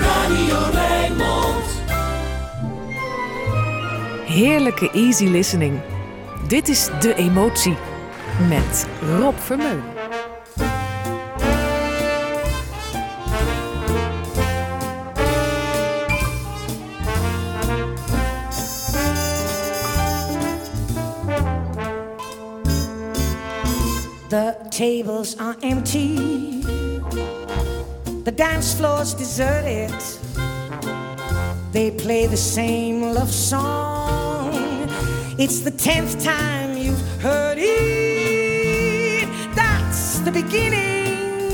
Radio Rijnmond. Heerlijke easy listening. Dit is De Emotie met Rob Vermeulen. The tables are empty, the dance floor's deserted. They play the same love song. It's the tenth time you've heard it. That's the beginning,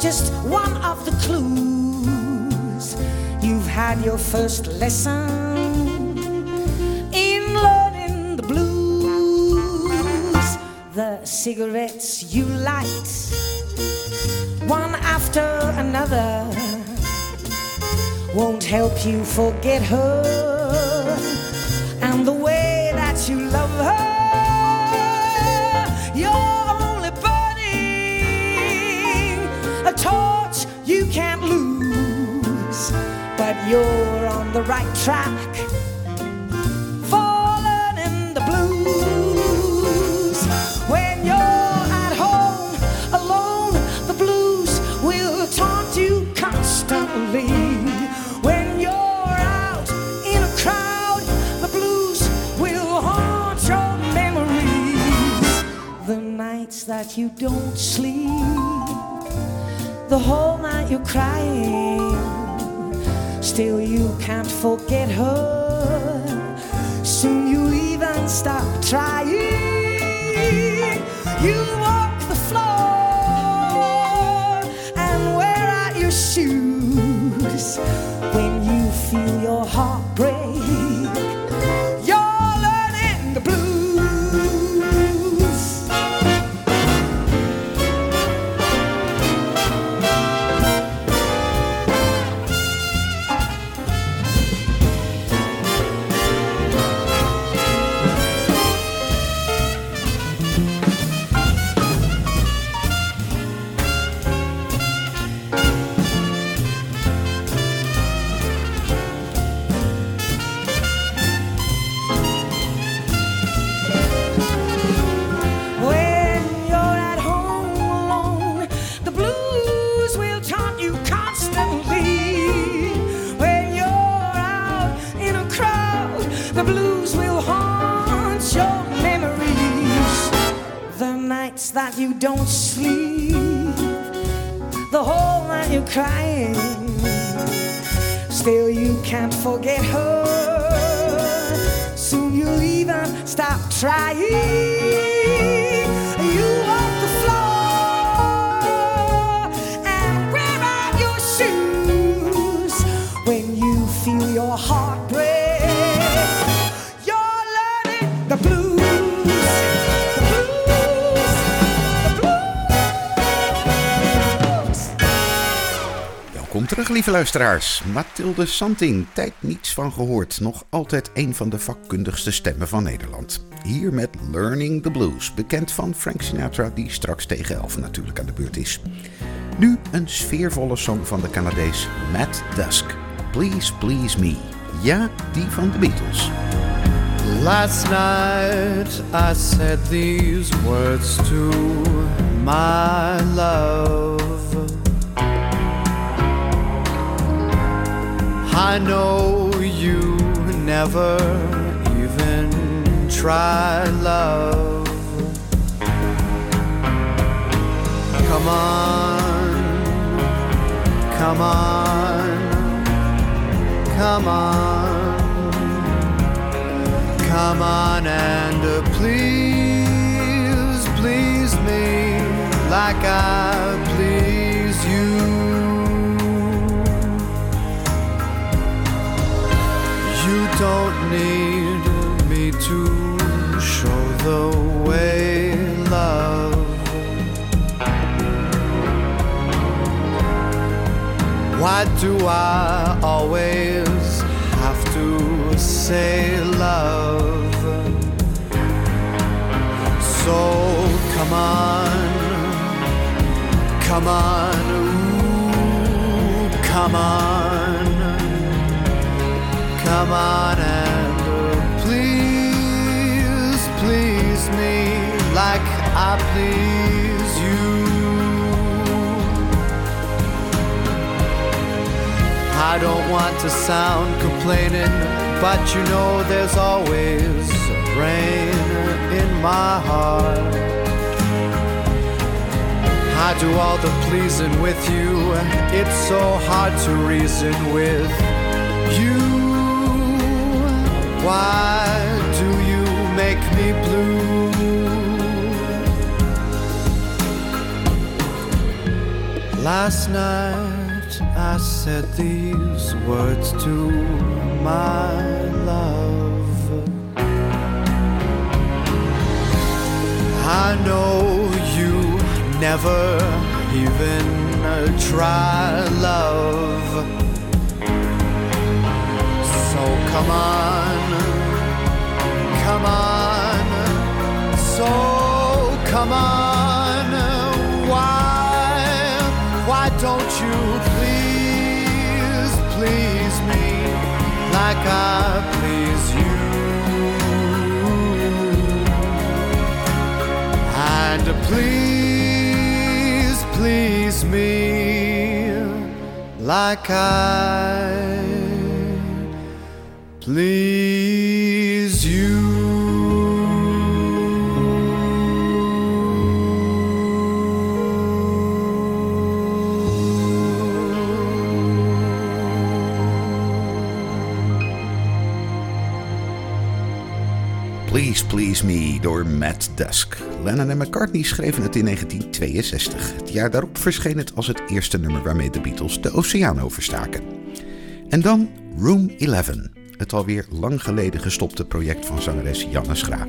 just one of the clues. You've had your first lesson in learning the blues. The cigarettes you light, one after another, won't help you forget her and the way that you love her. You're only burning a torch you can't lose, but you're on the right track you don't sleep, the whole night you're crying. Still, you can't forget her. Soon you'll even stop trying. You walk the floor and wear out your shoes when you feel your heart don't sleep, the whole night you're crying. Still, you can't forget her. Soon you'll even stop trying. Lieve luisteraars. Mathilde Santing, tijd niets van gehoord. Nog altijd een van de vakkundigste stemmen van Nederland. Hier met Learning the Blues, bekend van Frank Sinatra, die straks tegen 11 natuurlijk aan de beurt is. Nu een sfeervolle song van de Canadees Matt Dusk. Please Please Me. Ja, die van de Beatles. Last night I said these words to my love. I know you never even try love. Come on, come on, come on. Come on and uh, please, please me like I please you. Don't need me to show the way, love. Why do I always have to say love? So come on, come on, ooh, come on, come on and please, please me like I please you. I don't want to sound complaining, but you know there's always rain in my heart. I do all the pleasing with you. It's so hard to reason with you. Why do you make me blue? Last night I said these words to my love. I know you never even try love. Come on, come on, so come on. Why, why don't you please, please me like I please you? And please, please me like I please Please Please Me door Matt Dusk. Lennon en McCartney schreven het in 1962. Het jaar daarop verscheen het als het eerste nummer waarmee de Beatles de oceaan overstaken. En dan Room 11, het alweer lang geleden gestopte project van zangeres Janne Schra.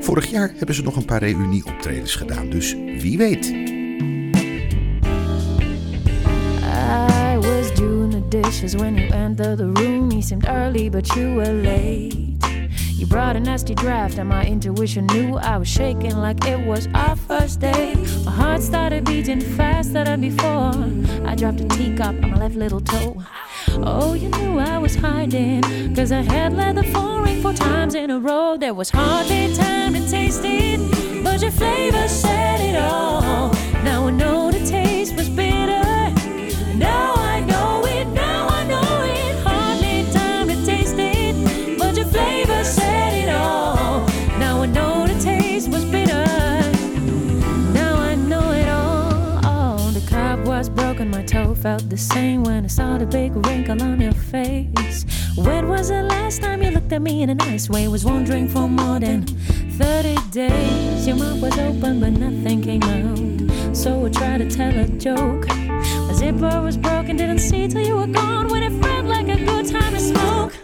Vorig jaar hebben ze nog een paar reunieoptredens gedaan, dus wie weet. I was doing the dishes when you entered the room. You seemed early, but you were late. You brought a nasty draft, and my intuition knew I was shaking like it was our first date. My heart started beating faster than before. I dropped a teacup on my left little toe. Oh, you knew I was hiding, cause I had let the phone ring four times in a row. There was hardly time to taste it, but your flavor said it all. Felt the same when I saw the big wrinkle on your face. When was the last time you looked at me in a nice way? Was wondering for more than 30 days. Your mouth was open, but nothing came out. So I tried to tell a joke. My zipper was broken, didn't see till you were gone when it felt like a good time to smoke.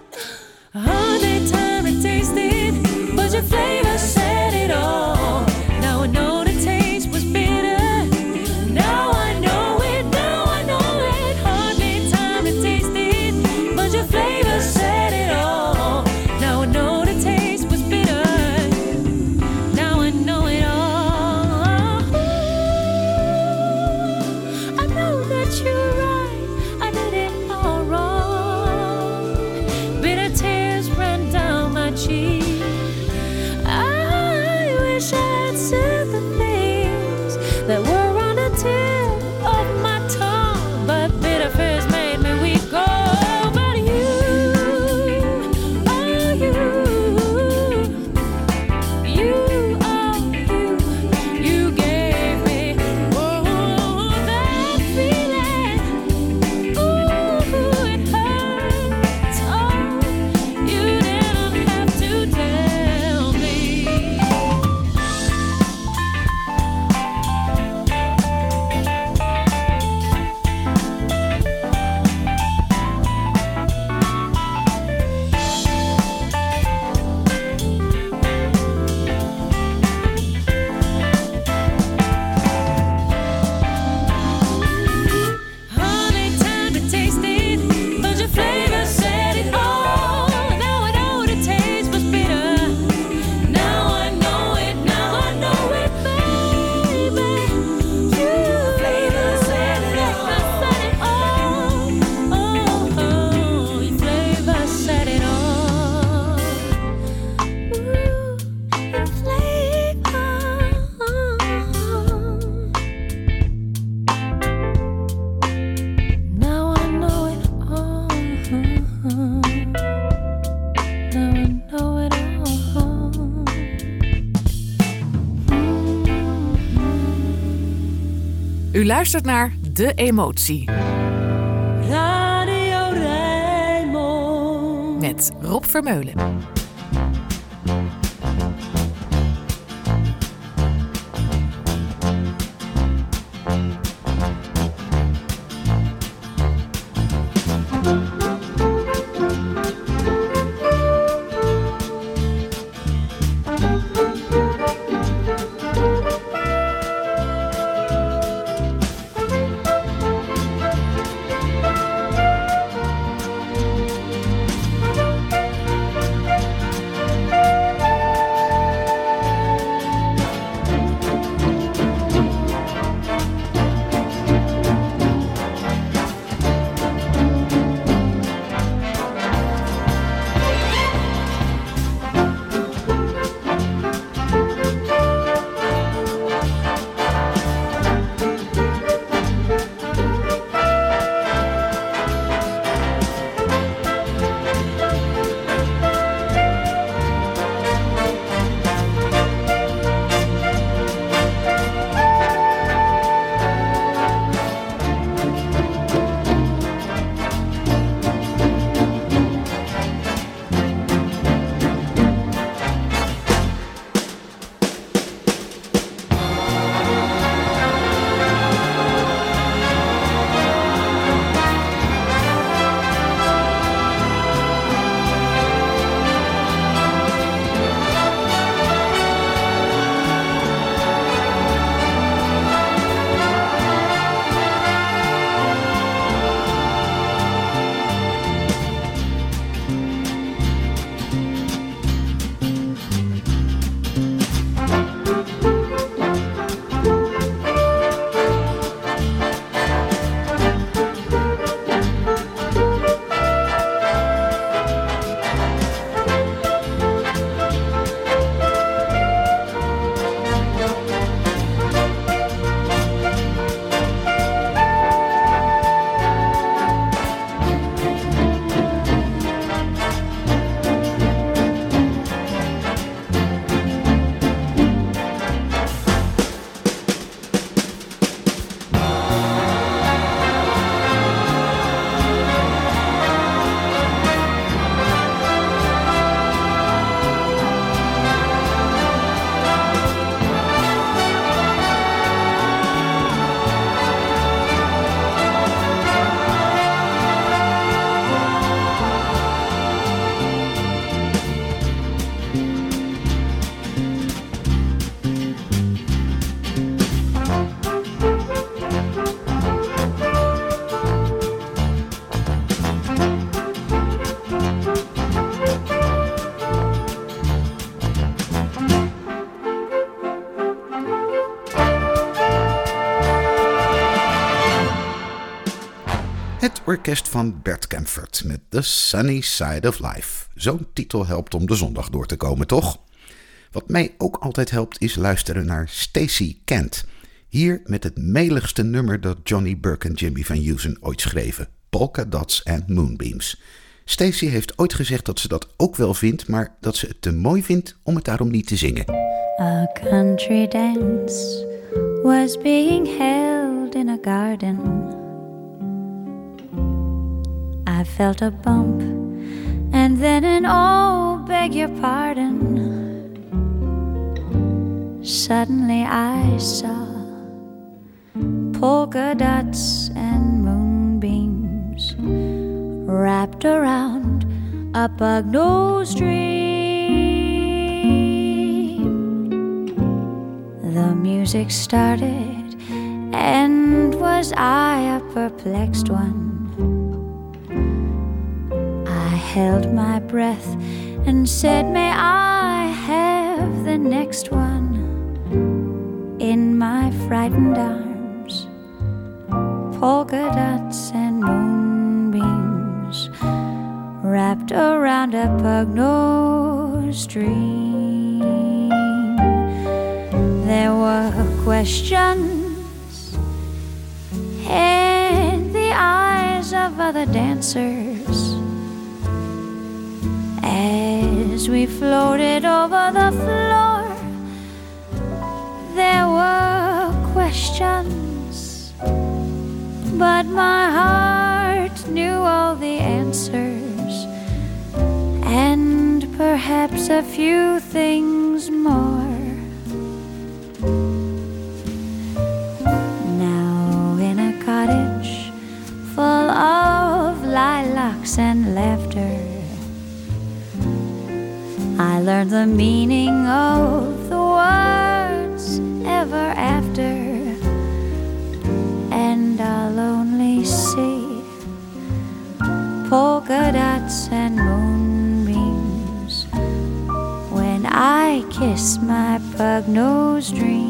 U luistert naar De Emotie Radio Rijnmond. met Rob Vermeulen. Van Bert Kempfert met The Sunny Side of Life. Zo'n titel helpt om de zondag door te komen, toch? Wat mij ook altijd helpt is luisteren naar Stacy Kent. Hier met het meligste nummer dat Johnny Burke en Jimmy Van Heusen ooit schreven: Polka Dots and Moonbeams. Stacy heeft ooit gezegd dat ze dat ook wel vindt, maar dat ze het te mooi vindt om het daarom niet te zingen. A country dance was being held in a garden. I felt a bump and then an oh, beg your pardon. Suddenly I saw polka dots and moonbeams wrapped around a bug nosed dream. The music started, and was I a perplexed one? Held my breath and said, May I have the next one in my frightened arms? Polka dots and moonbeams wrapped around a pug nosed dream. There were questions in the eyes of other dancers as we floated over the floor. There were questions but my heart knew all the answers and perhaps a few things more. Now, in a cottage full of lilacs and laughter, I learned the meaning of the words ever after, and I'll only see polka dots and moonbeams when I kiss my pug nosed dream.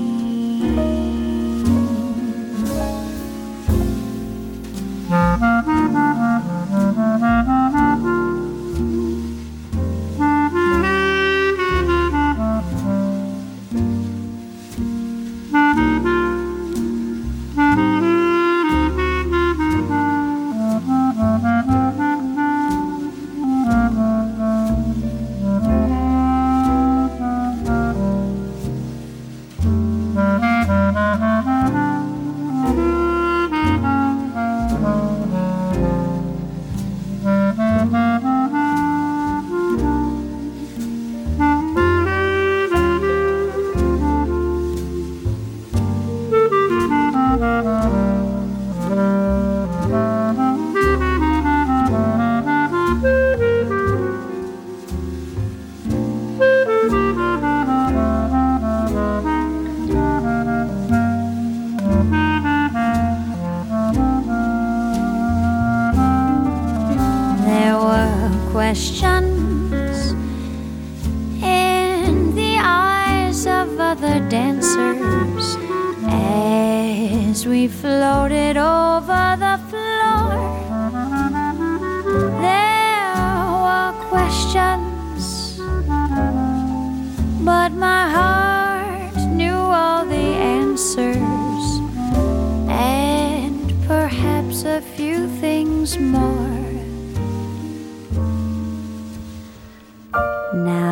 Now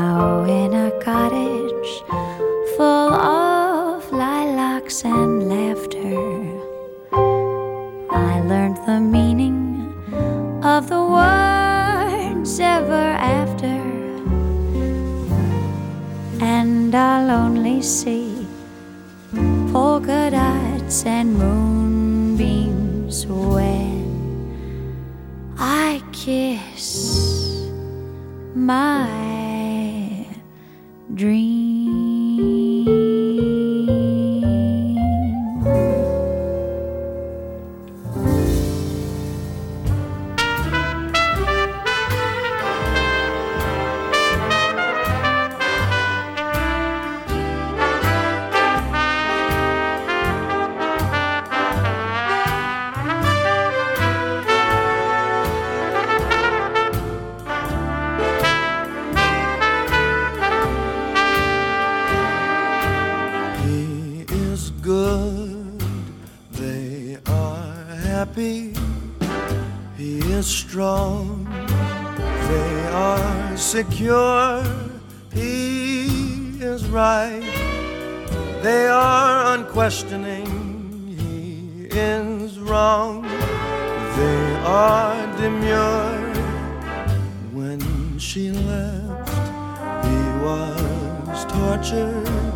left, he was tortured.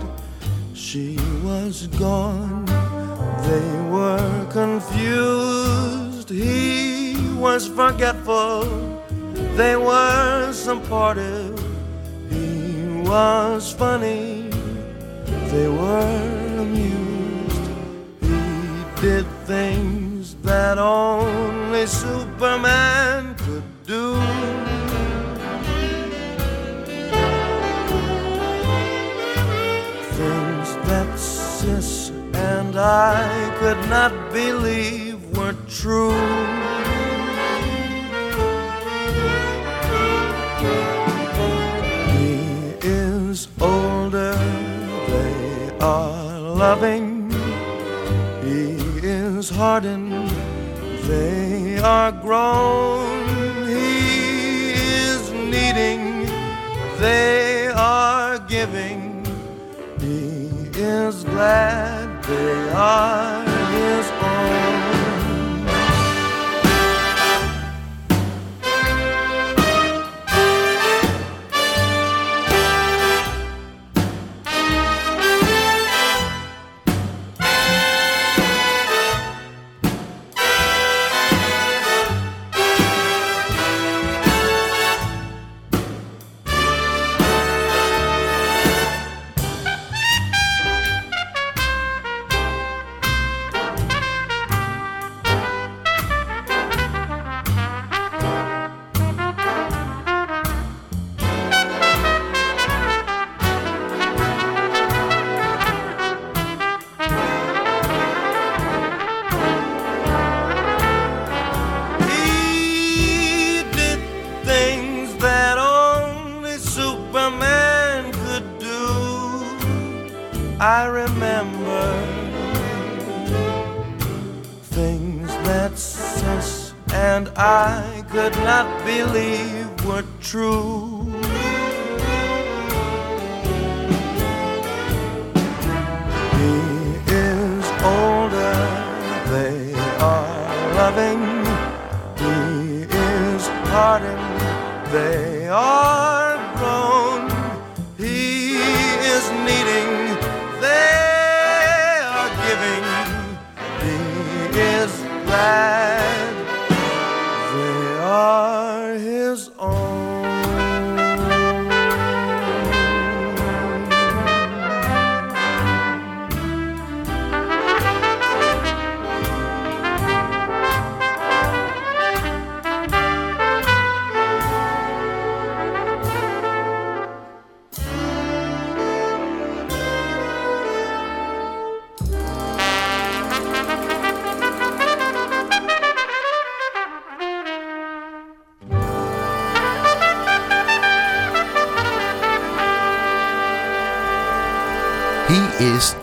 She was gone, they were confused. He was forgetful, they were supportive. He was funny, they were amused. He did things that only Superman could do. I could not believe were true. He is older, they are loving. He is hardened, they are grown. He is needing, they are giving. He is glad they are his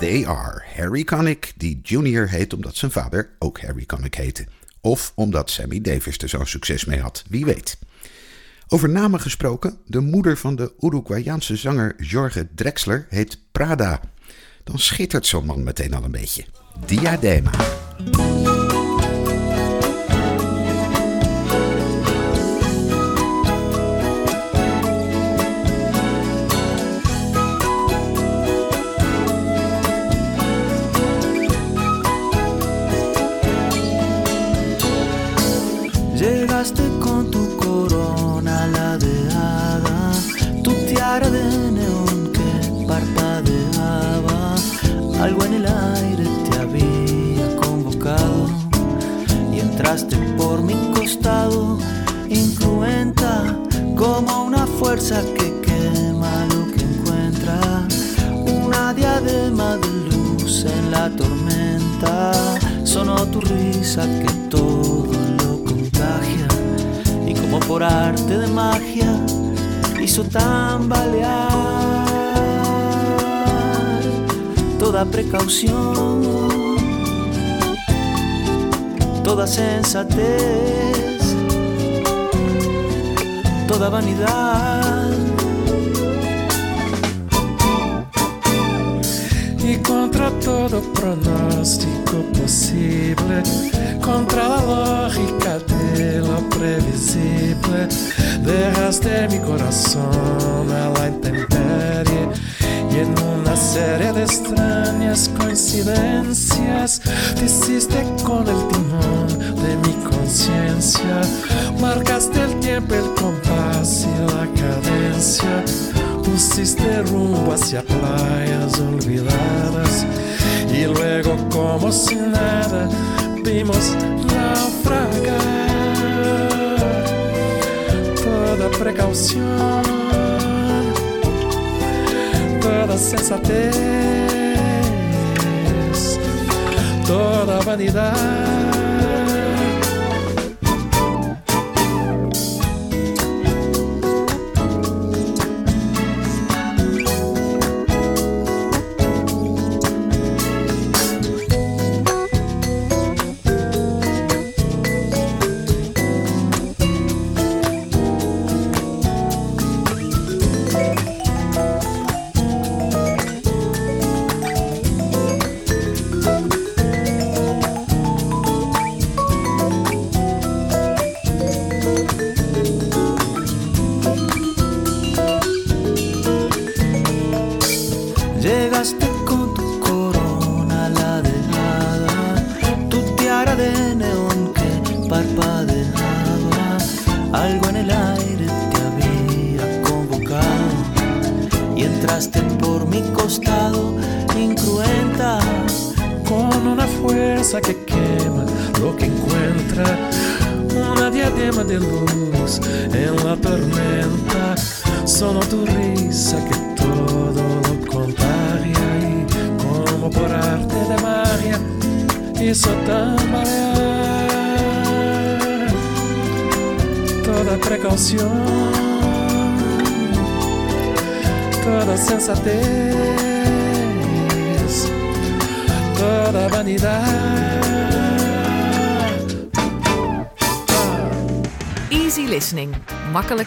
They Are. Harry Connick, die junior heet omdat zijn vader ook Harry Connick heette. Of omdat Sammy Davis er zo'n succes mee had, wie weet. Over namen gesproken, de moeder van de Uruguayaanse zanger Jorge Drexler heet Prada. Dan schittert zo'n man meteen al een beetje. Diadema. Por arte de magia hizo tambalear toda precaución, toda sensatez, toda vanidad. Y contra todo pronóstico posible, contra la lógica de lo previsible, dejaste mi corazón a la intemperie y en una serie de extrañas coincidencias te hiciste con el timón de mi conciencia, marcaste el tiempo, el compás y la cadencia. Pusiste rumbo hacia playas olvidadas y luego como si nada vimos naufragar toda precaución, toda sensatez, toda vanidad.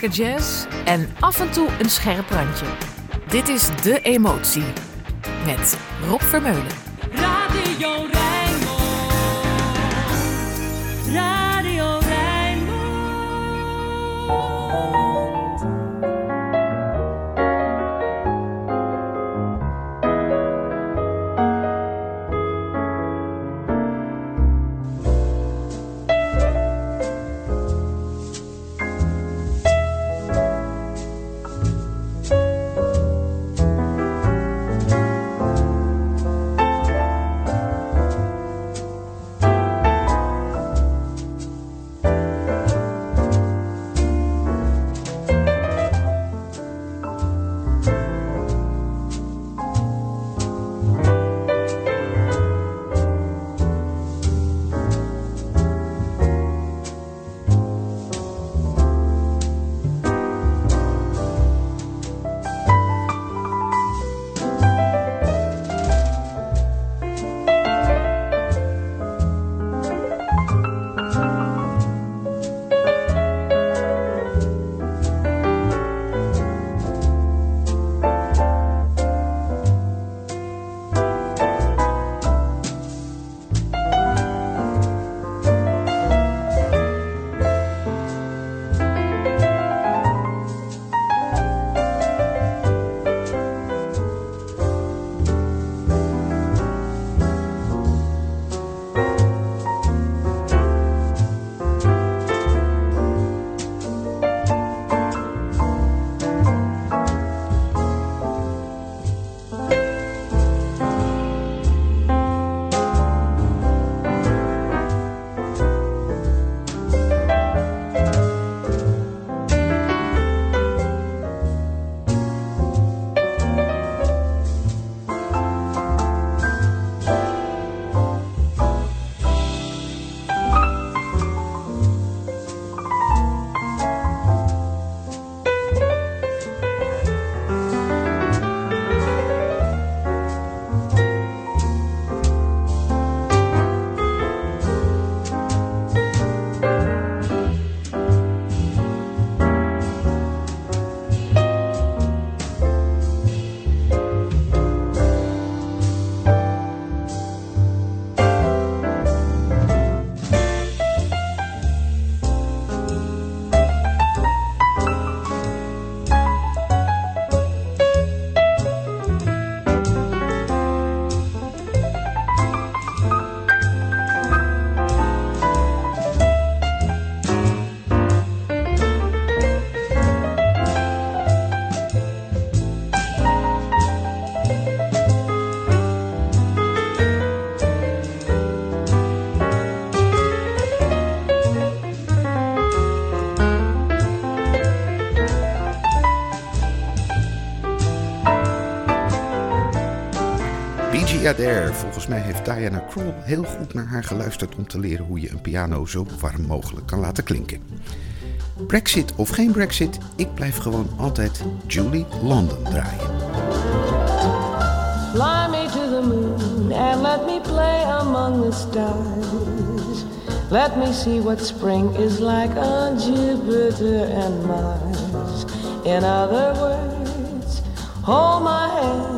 Jazz en af en toe een scherp randje. Dit is De Emotie met Rob Vermeulen. Volgens mij heeft Diana Kroll heel goed naar haar geluisterd om te leren hoe je een piano zo warm mogelijk kan laten klinken. Brexit of geen Brexit, ik blijf gewoon altijd Julie London draaien. Fly me to the moon and let me play among the stars. Let me see what spring is like on Jupiter and Mars. In other my hand.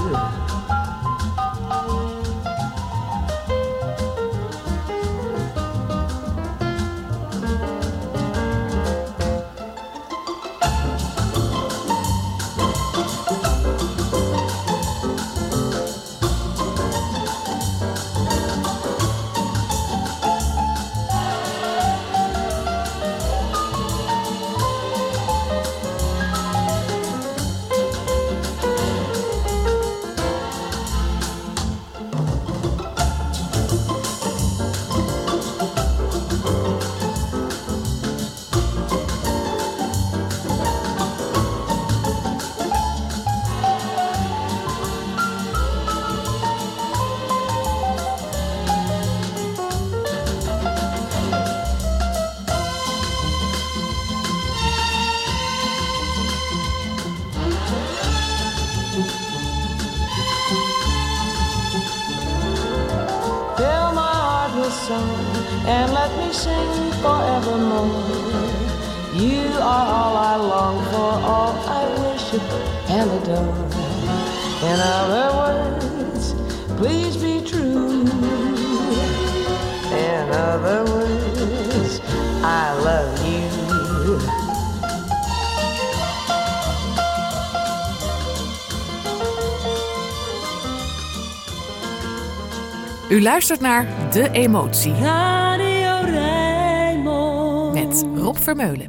Luistert naar De Emotie Radio Rijnmond. met Rob Vermeulen.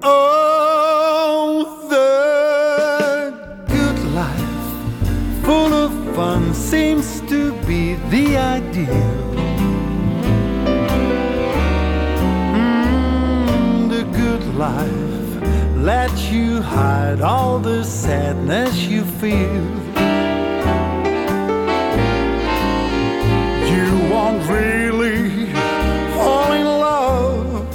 Oh, lets you hide all the sadness you feel. You won't really fall in love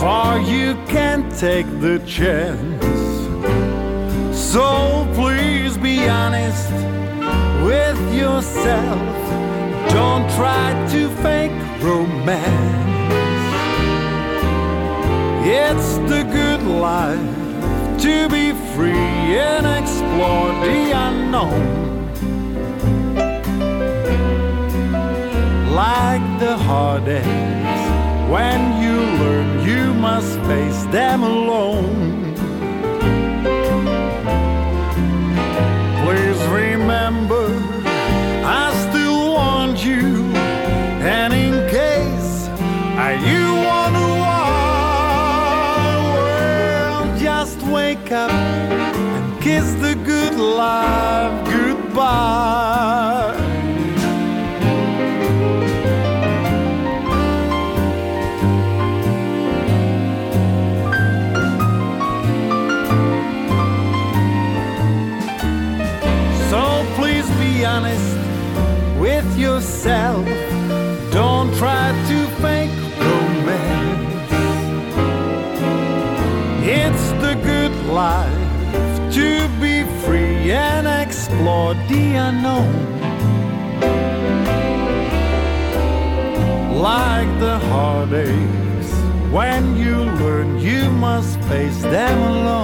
for you can't take the chance. So please be honest with yourself. Don't try to fake romance. It's the good life to be free and explore the unknown. like the heartaches. When you learn, you must face them alone. Life goodbye. So please be honest with yourself. When you learn, you must face them alone.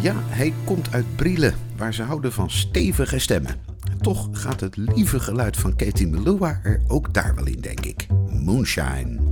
Ja, hij komt uit Brielen, waar ze houden van stevige stemmen. Toch gaat het lieve geluid van Katie Melua er ook daar wel in, denk ik. Moonshine.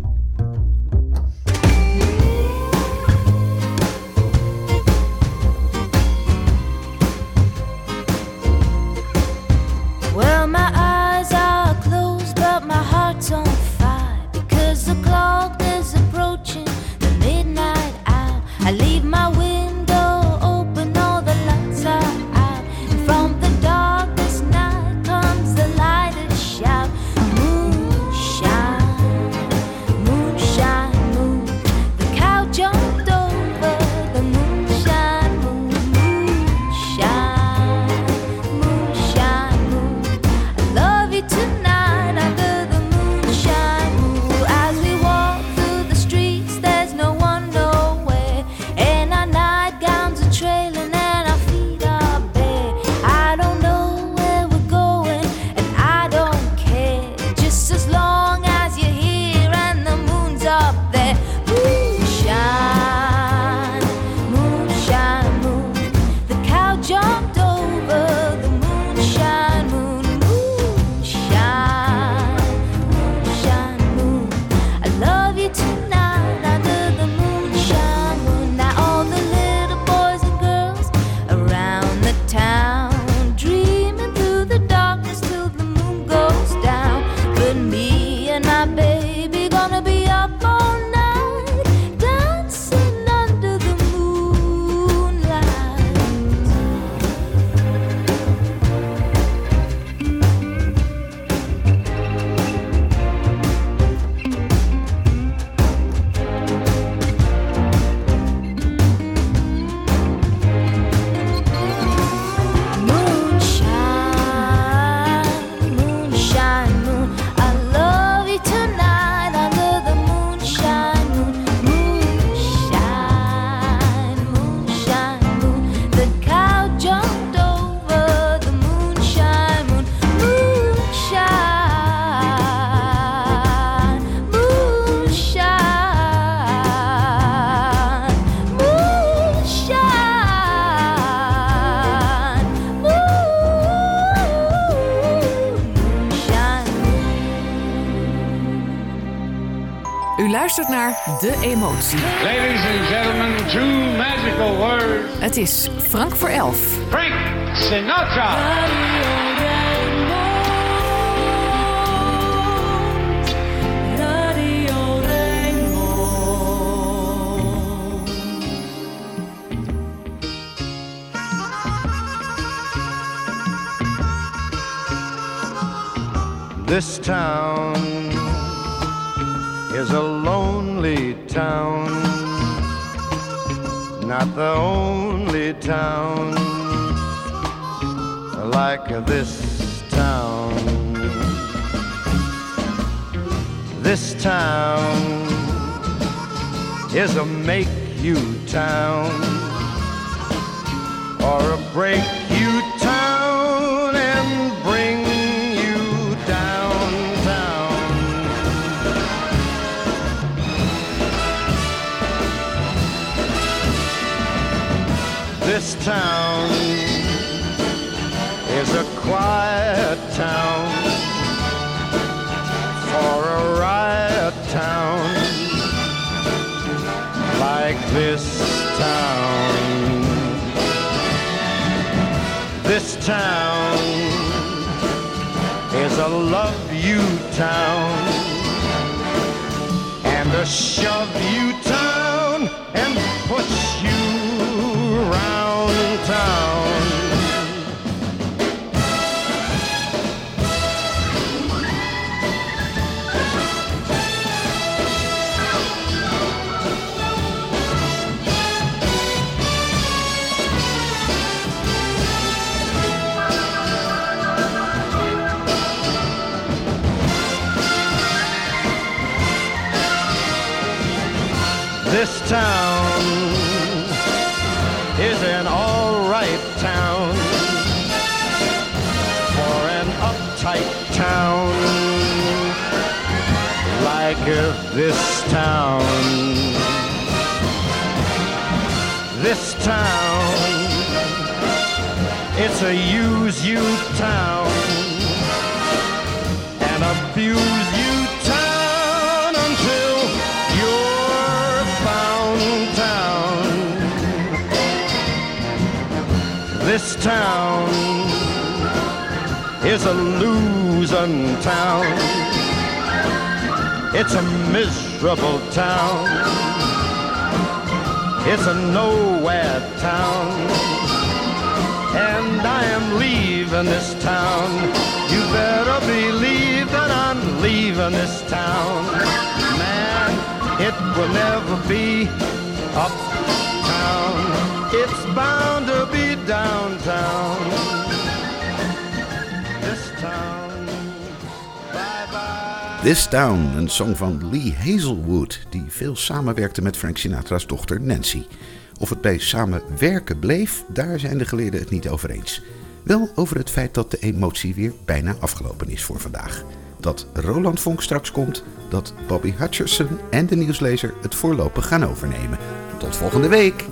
De Emotie. Ladies and gentlemen, two magical words. Het is Frank voor elf. Frank Sinatra. This town is a lonely town, not the only town like this town. This town is a make you town or a break you town is a quiet town for a riot town like this town. This town is a love you town and a shove you town town. This town like this town. This town, it's a use you town and abuse you town until you're found town. This town is a losing town. It's a miserable town. It's a nowhere town. And I am leaving this town. You better believe that I'm leaving this town. Man, it will never be uptown. It's bound to be downtown. This Town, een song van Lee Hazelwood, die veel samenwerkte met Frank Sinatra's dochter Nancy. Of het bij samenwerken bleef, daar zijn de geleerden het niet over eens. Wel over het feit dat de emotie weer bijna afgelopen is voor vandaag. Dat Roland Vonk straks komt, dat Bobby Hutcherson en de nieuwslezer het voorlopig gaan overnemen. Tot volgende week!